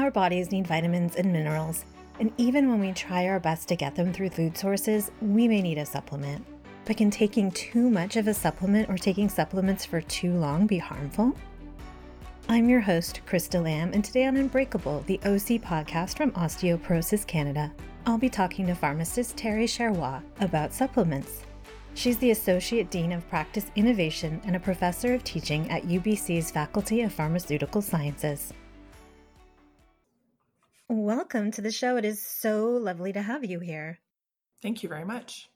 Our bodies need vitamins and minerals, and even when we try our best to get them through food sources, we may need a supplement. But can taking too much of a supplement or taking supplements for too long be harmful? I'm your host, Krista Lamb, and today on Unbreakable, the OC podcast from Osteoporosis Canada, I'll be talking to pharmacist Teri Charrois about supplements. She's the Associate Dean of Practice Innovation and a professor of teaching at UBC's Faculty of Pharmaceutical Sciences. Welcome to the show. It is so lovely to have you here. Thank you very much.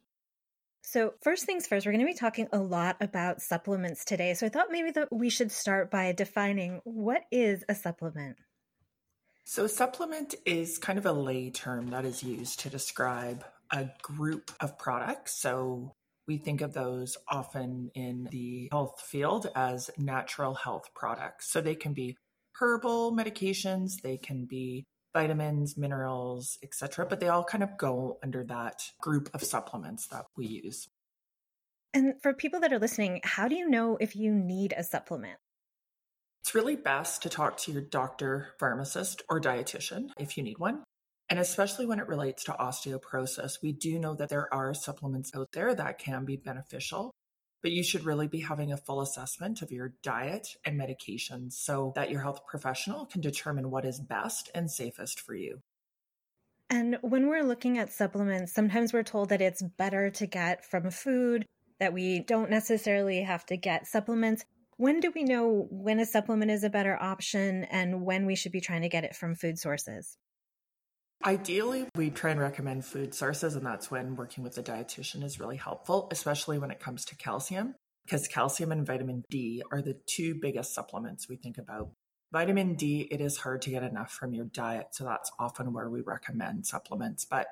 So, first things first, we're going to be talking a lot about supplements today. So, I thought maybe that we should start by defining what is a supplement. So, supplement is kind of a lay term that is used to describe a group of products. So, we think of those often in the health field as natural health products. So, they can be herbal medications, they can be vitamins, minerals, etc. But they all kind of go under that group of supplements that we use. And for people that are listening, how do you know if you need a supplement? It's really best to talk to your doctor, pharmacist, or dietitian if you need one. And especially when it relates to osteoporosis, we do know that there are supplements out there that can be beneficial but you should really be having a full assessment of your diet and medications so that your health professional can determine what is best and safest for you. And when we're looking at supplements, sometimes we're told that it's better to get from food, that we don't necessarily have to get supplements. When do we know when a supplement is a better option and when we should be trying to get it from food sources? Ideally, we try and recommend food sources, and that's when working with a dietitian is really helpful, especially when it comes to calcium, because calcium and vitamin D are the two biggest supplements we think about. Vitamin D, it is hard to get enough from your diet, so that's often where we recommend supplements. But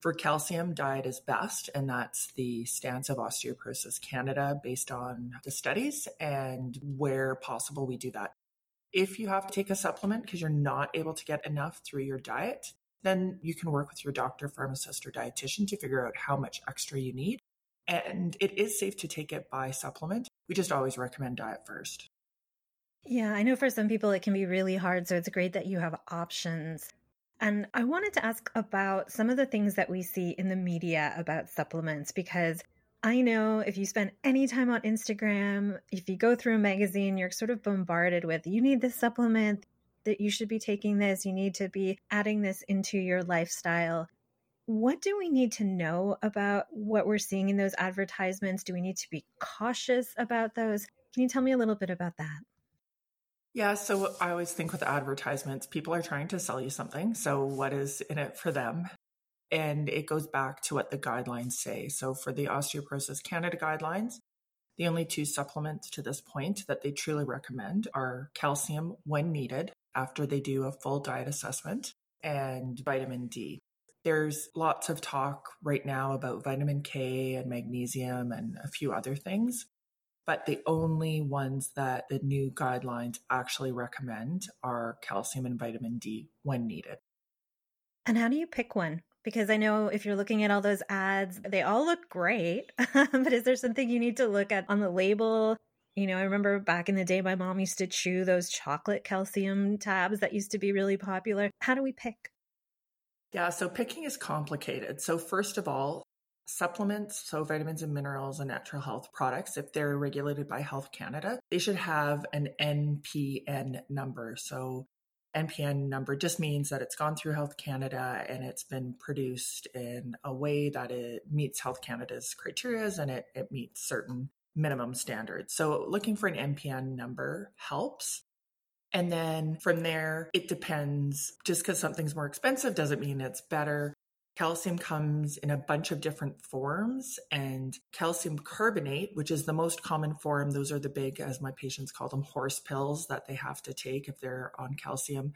for calcium, diet is best, and that's the stance of Osteoporosis Canada based on the studies and where possible we do that. If you have to take a supplement because you're not able to get enough through your diet, then you can work with your doctor, pharmacist, or dietitian to figure out how much extra you need. And it is safe to take it by supplement. We just always recommend diet first. Yeah, I know for some people it can be really hard. So it's great that you have options. And I wanted to ask about some of the things that we see in the media about supplements because I know if you spend any time on Instagram, if you go through a magazine, you're sort of bombarded with you need this supplement, that you should be taking this, you need to be adding this into your lifestyle. What do we need to know about what we're seeing in those advertisements? Do we need to be cautious about those? Can you tell me a little bit about that? Yeah, so I always think with advertisements, people are trying to sell you something. So, what is in it for them? And it goes back to what the guidelines say. So, for the Osteoporosis Canada guidelines, the only two supplements to this point that they truly recommend are calcium when needed after they do a full diet assessment and vitamin D. There's lots of talk right now about vitamin K and magnesium and a few other things, but the only ones that the new guidelines actually recommend are calcium and vitamin D when needed. And how do you pick one? Because I know if you're looking at all those ads, they all look great. but is there something you need to look at on the label? You know, I remember back in the day, my mom used to chew those chocolate calcium tabs that used to be really popular. How do we pick? Yeah, so picking is complicated. So, first of all, supplements, so vitamins and minerals and natural health products, if they're regulated by Health Canada, they should have an NPN number. So, NPN number just means that it's gone through Health Canada and it's been produced in a way that it meets Health Canada's criteria and it, it meets certain minimum standards. So looking for an NPN number helps. And then from there, it depends. Just because something's more expensive doesn't mean it's better. Calcium comes in a bunch of different forms, and calcium carbonate, which is the most common form, those are the big, as my patients call them, horse pills that they have to take if they're on calcium.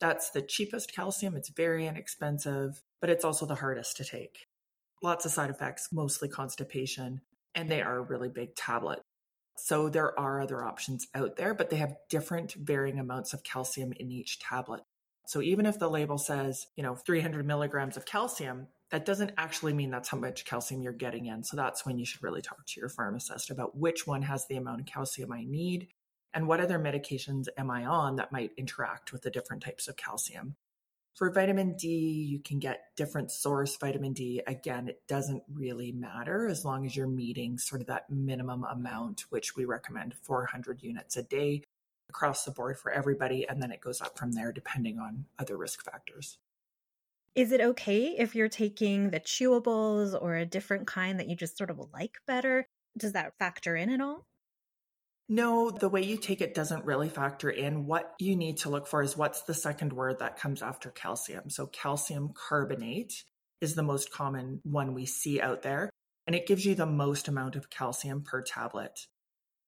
That's the cheapest calcium. It's very inexpensive, but it's also the hardest to take. Lots of side effects, mostly constipation and they are a really big tablet. So there are other options out there, but they have different varying amounts of calcium in each tablet. So even if the label says, you know, 300 milligrams of calcium, that doesn't actually mean that's how much calcium you're getting in. So that's when you should really talk to your pharmacist about which one has the amount of calcium I need and what other medications am I on that might interact with the different types of calcium. For vitamin D, you can get different source vitamin D. Again, it doesn't really matter as long as you're meeting sort of that minimum amount, which we recommend 400 units a day across the board for everybody. And then it goes up from there depending on other risk factors. Is it okay if you're taking the chewables or a different kind that you just sort of like better? Does that factor in at all? No, the way you take it doesn't really factor in. What you need to look for is what's the second word that comes after calcium. So, calcium carbonate is the most common one we see out there, and it gives you the most amount of calcium per tablet.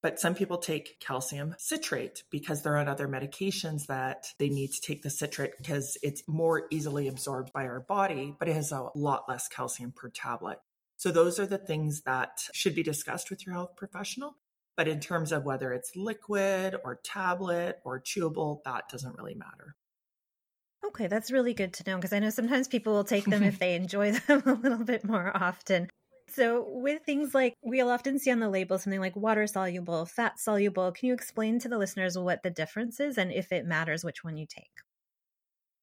But some people take calcium citrate because they're on other medications that they need to take the citrate because it's more easily absorbed by our body, but it has a lot less calcium per tablet. So, those are the things that should be discussed with your health professional. But in terms of whether it's liquid or tablet or chewable, that doesn't really matter. Okay, that's really good to know because I know sometimes people will take them if they enjoy them a little bit more often. So, with things like we'll often see on the label something like water soluble, fat soluble, can you explain to the listeners what the difference is and if it matters which one you take?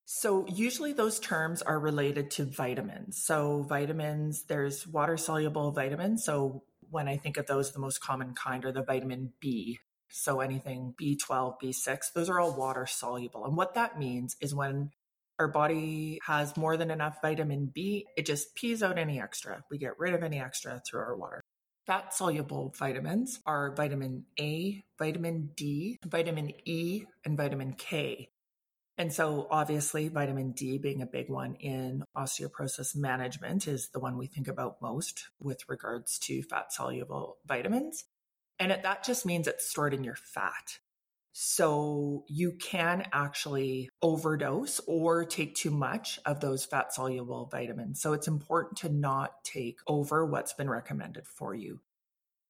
So, usually those terms are related to vitamins. So, vitamins, there's water soluble vitamins. So, when I think of those, the most common kind are the vitamin B. So anything B12, B6, those are all water soluble. And what that means is when our body has more than enough vitamin B, it just pees out any extra. We get rid of any extra through our water. Fat soluble vitamins are vitamin A, vitamin D, vitamin E, and vitamin K. And so, obviously, vitamin D being a big one in osteoporosis management is the one we think about most with regards to fat soluble vitamins. And it, that just means it's stored in your fat. So, you can actually overdose or take too much of those fat soluble vitamins. So, it's important to not take over what's been recommended for you.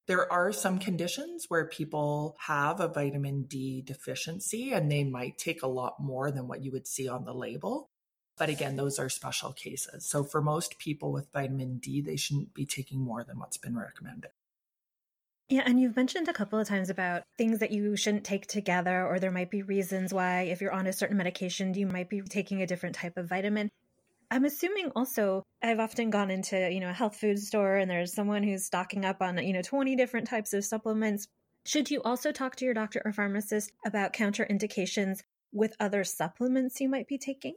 There are some conditions where people have a vitamin D deficiency and they might take a lot more than what you would see on the label. But again, those are special cases. So for most people with vitamin D, they shouldn't be taking more than what's been recommended. Yeah, and you've mentioned a couple of times about things that you shouldn't take together, or there might be reasons why, if you're on a certain medication, you might be taking a different type of vitamin. I'm assuming also I've often gone into, you know, a health food store and there's someone who's stocking up on, you know, 20 different types of supplements. Should you also talk to your doctor or pharmacist about counterindications with other supplements you might be taking?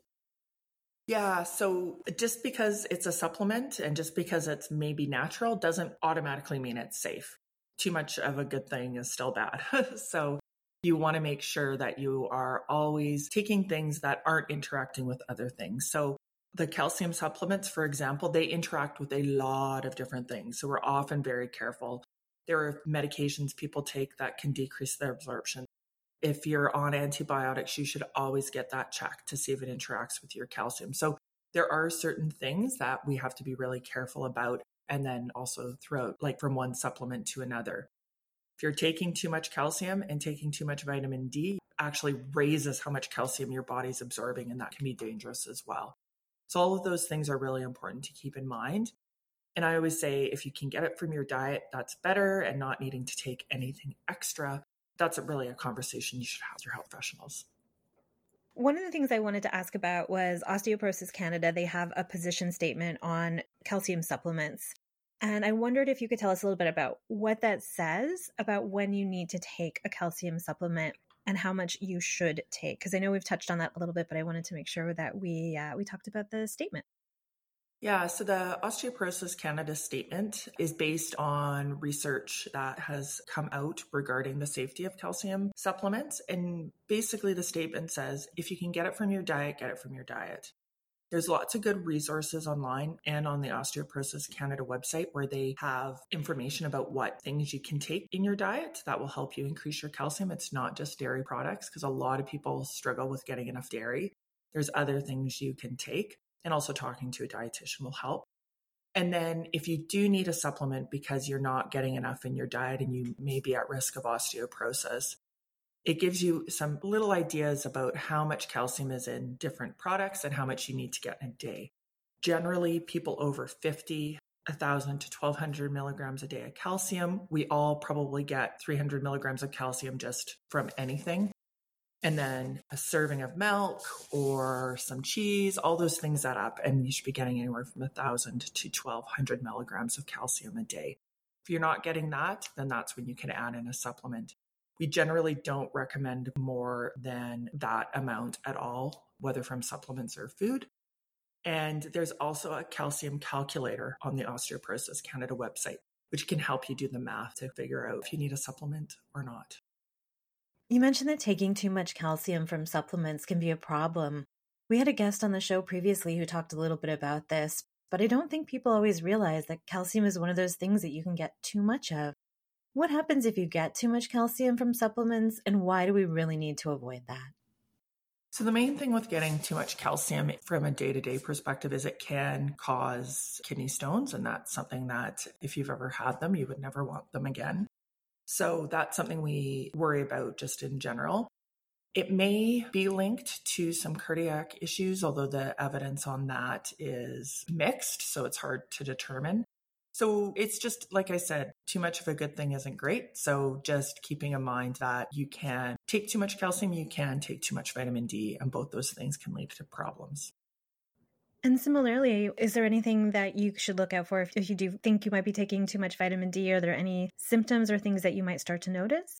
Yeah, so just because it's a supplement and just because it's maybe natural doesn't automatically mean it's safe. Too much of a good thing is still bad. so you want to make sure that you are always taking things that aren't interacting with other things. So the calcium supplements, for example, they interact with a lot of different things. So we're often very careful. There are medications people take that can decrease their absorption. If you're on antibiotics, you should always get that checked to see if it interacts with your calcium. So there are certain things that we have to be really careful about. And then also throughout, like from one supplement to another. If you're taking too much calcium and taking too much vitamin D, actually raises how much calcium your body's absorbing, and that can be dangerous as well. So, all of those things are really important to keep in mind. And I always say if you can get it from your diet, that's better, and not needing to take anything extra. That's really a conversation you should have with your health professionals. One of the things I wanted to ask about was Osteoporosis Canada. They have a position statement on calcium supplements. And I wondered if you could tell us a little bit about what that says about when you need to take a calcium supplement and how much you should take because i know we've touched on that a little bit but i wanted to make sure that we uh, we talked about the statement yeah, so the Osteoporosis Canada statement is based on research that has come out regarding the safety of calcium supplements. And basically, the statement says if you can get it from your diet, get it from your diet. There's lots of good resources online and on the Osteoporosis Canada website where they have information about what things you can take in your diet that will help you increase your calcium. It's not just dairy products because a lot of people struggle with getting enough dairy. There's other things you can take, and also talking to a dietitian will help. And then if you do need a supplement because you're not getting enough in your diet and you may be at risk of osteoporosis, it gives you some little ideas about how much calcium is in different products and how much you need to get in a day. Generally, people over 50 1,000 to 1,200 milligrams a day of calcium. We all probably get 300 milligrams of calcium just from anything. And then a serving of milk or some cheese, all those things add up. And you should be getting anywhere from 1,000 to 1,200 milligrams of calcium a day. If you're not getting that, then that's when you can add in a supplement. We generally don't recommend more than that amount at all, whether from supplements or food. And there's also a calcium calculator on the Osteoporosis Canada website, which can help you do the math to figure out if you need a supplement or not. You mentioned that taking too much calcium from supplements can be a problem. We had a guest on the show previously who talked a little bit about this, but I don't think people always realize that calcium is one of those things that you can get too much of. What happens if you get too much calcium from supplements, and why do we really need to avoid that? So, the main thing with getting too much calcium from a day to day perspective is it can cause kidney stones. And that's something that, if you've ever had them, you would never want them again. So, that's something we worry about just in general. It may be linked to some cardiac issues, although the evidence on that is mixed. So, it's hard to determine. So it's just like I said, too much of a good thing isn't great. So just keeping in mind that you can take too much calcium, you can take too much vitamin D, and both those things can lead to problems. And similarly, is there anything that you should look out for if, if you do think you might be taking too much vitamin D? Are there any symptoms or things that you might start to notice?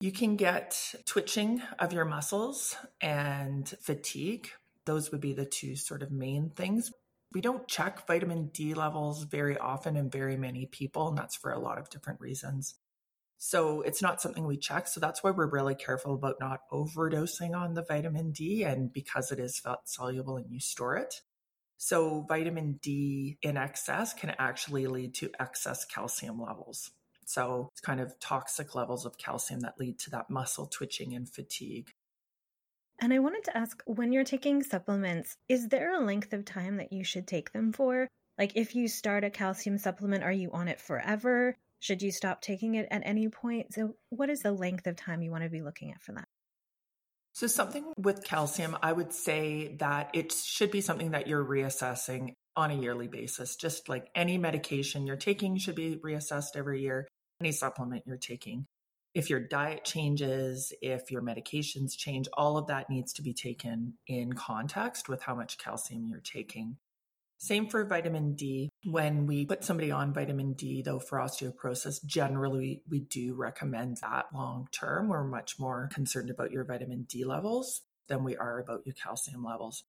You can get twitching of your muscles and fatigue. Those would be the two sort of main things. We don't check vitamin D levels very often in very many people, and that's for a lot of different reasons. So it's not something we check. So that's why we're really careful about not overdosing on the vitamin D and because it is fat soluble and you store it. So vitamin D in excess can actually lead to excess calcium levels. So it's kind of toxic levels of calcium that lead to that muscle twitching and fatigue. And I wanted to ask when you're taking supplements, is there a length of time that you should take them for? Like if you start a calcium supplement, are you on it forever? Should you stop taking it at any point? So, what is the length of time you want to be looking at for that? So, something with calcium, I would say that it should be something that you're reassessing on a yearly basis. Just like any medication you're taking should be reassessed every year, any supplement you're taking if your diet changes, if your medications change, all of that needs to be taken in context with how much calcium you're taking. Same for vitamin D. When we put somebody on vitamin D, though, for osteoporosis, generally we do recommend that long term. We're much more concerned about your vitamin D levels than we are about your calcium levels.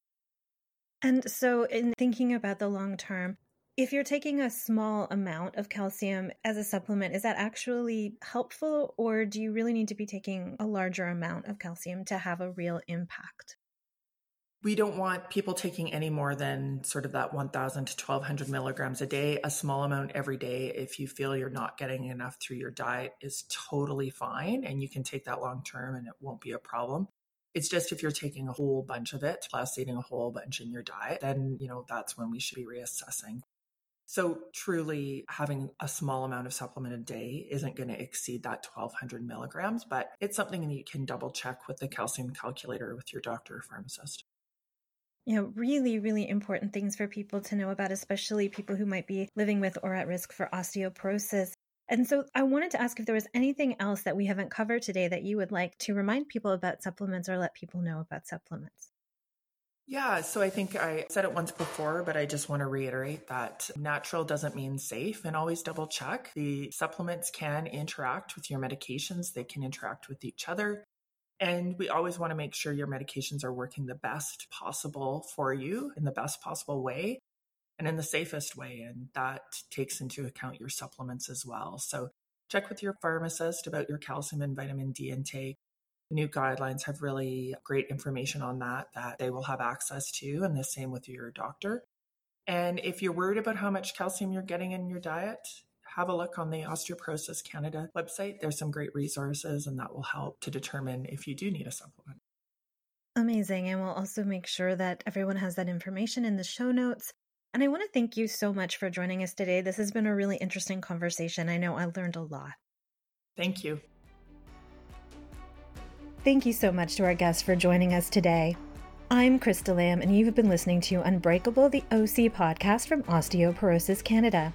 And so, in thinking about the long term, if you're taking a small amount of calcium as a supplement, is that actually helpful, or do you really need to be taking a larger amount of calcium to have a real impact? We don't want people taking any more than sort of that 1,000 to 1,200 milligrams a day. A small amount every day, if you feel you're not getting enough through your diet, is totally fine. And you can take that long term and it won't be a problem. It's just if you're taking a whole bunch of it, plus eating a whole bunch in your diet, then, you know, that's when we should be reassessing. So, truly, having a small amount of supplement a day isn't going to exceed that 1200 milligrams, but it's something that you can double check with the calcium calculator with your doctor or pharmacist. Know, really, really important things for people to know about, especially people who might be living with or at risk for osteoporosis. And so I wanted to ask if there was anything else that we haven't covered today that you would like to remind people about supplements or let people know about supplements. Yeah, so I think I said it once before, but I just want to reiterate that natural doesn't mean safe and always double check. The supplements can interact with your medications, they can interact with each other. And we always want to make sure your medications are working the best possible for you in the best possible way and in the safest way. And that takes into account your supplements as well. So check with your pharmacist about your calcium and vitamin D intake new guidelines have really great information on that that they will have access to, and the same with your doctor. And if you're worried about how much calcium you're getting in your diet, have a look on the Osteoporosis Canada website. There's some great resources, and that will help to determine if you do need a supplement. Amazing. And we'll also make sure that everyone has that information in the show notes. And I want to thank you so much for joining us today. This has been a really interesting conversation. I know I learned a lot. Thank you. Thank you so much to our guests for joining us today. I'm Krista Lamb, and you've been listening to Unbreakable, the OC podcast from Osteoporosis Canada.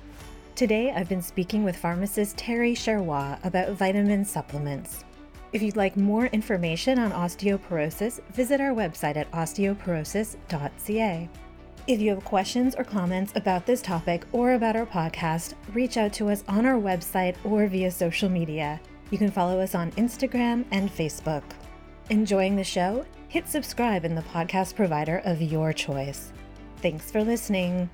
Today, I've been speaking with pharmacist Teri Charrois about vitamin supplements. If you'd like more information on osteoporosis, visit our website at osteoporosis.ca. If you have questions or comments about this topic or about our podcast, reach out to us on our website or via social media. You can follow us on Instagram and Facebook. Enjoying the show? Hit subscribe in the podcast provider of your choice. Thanks for listening.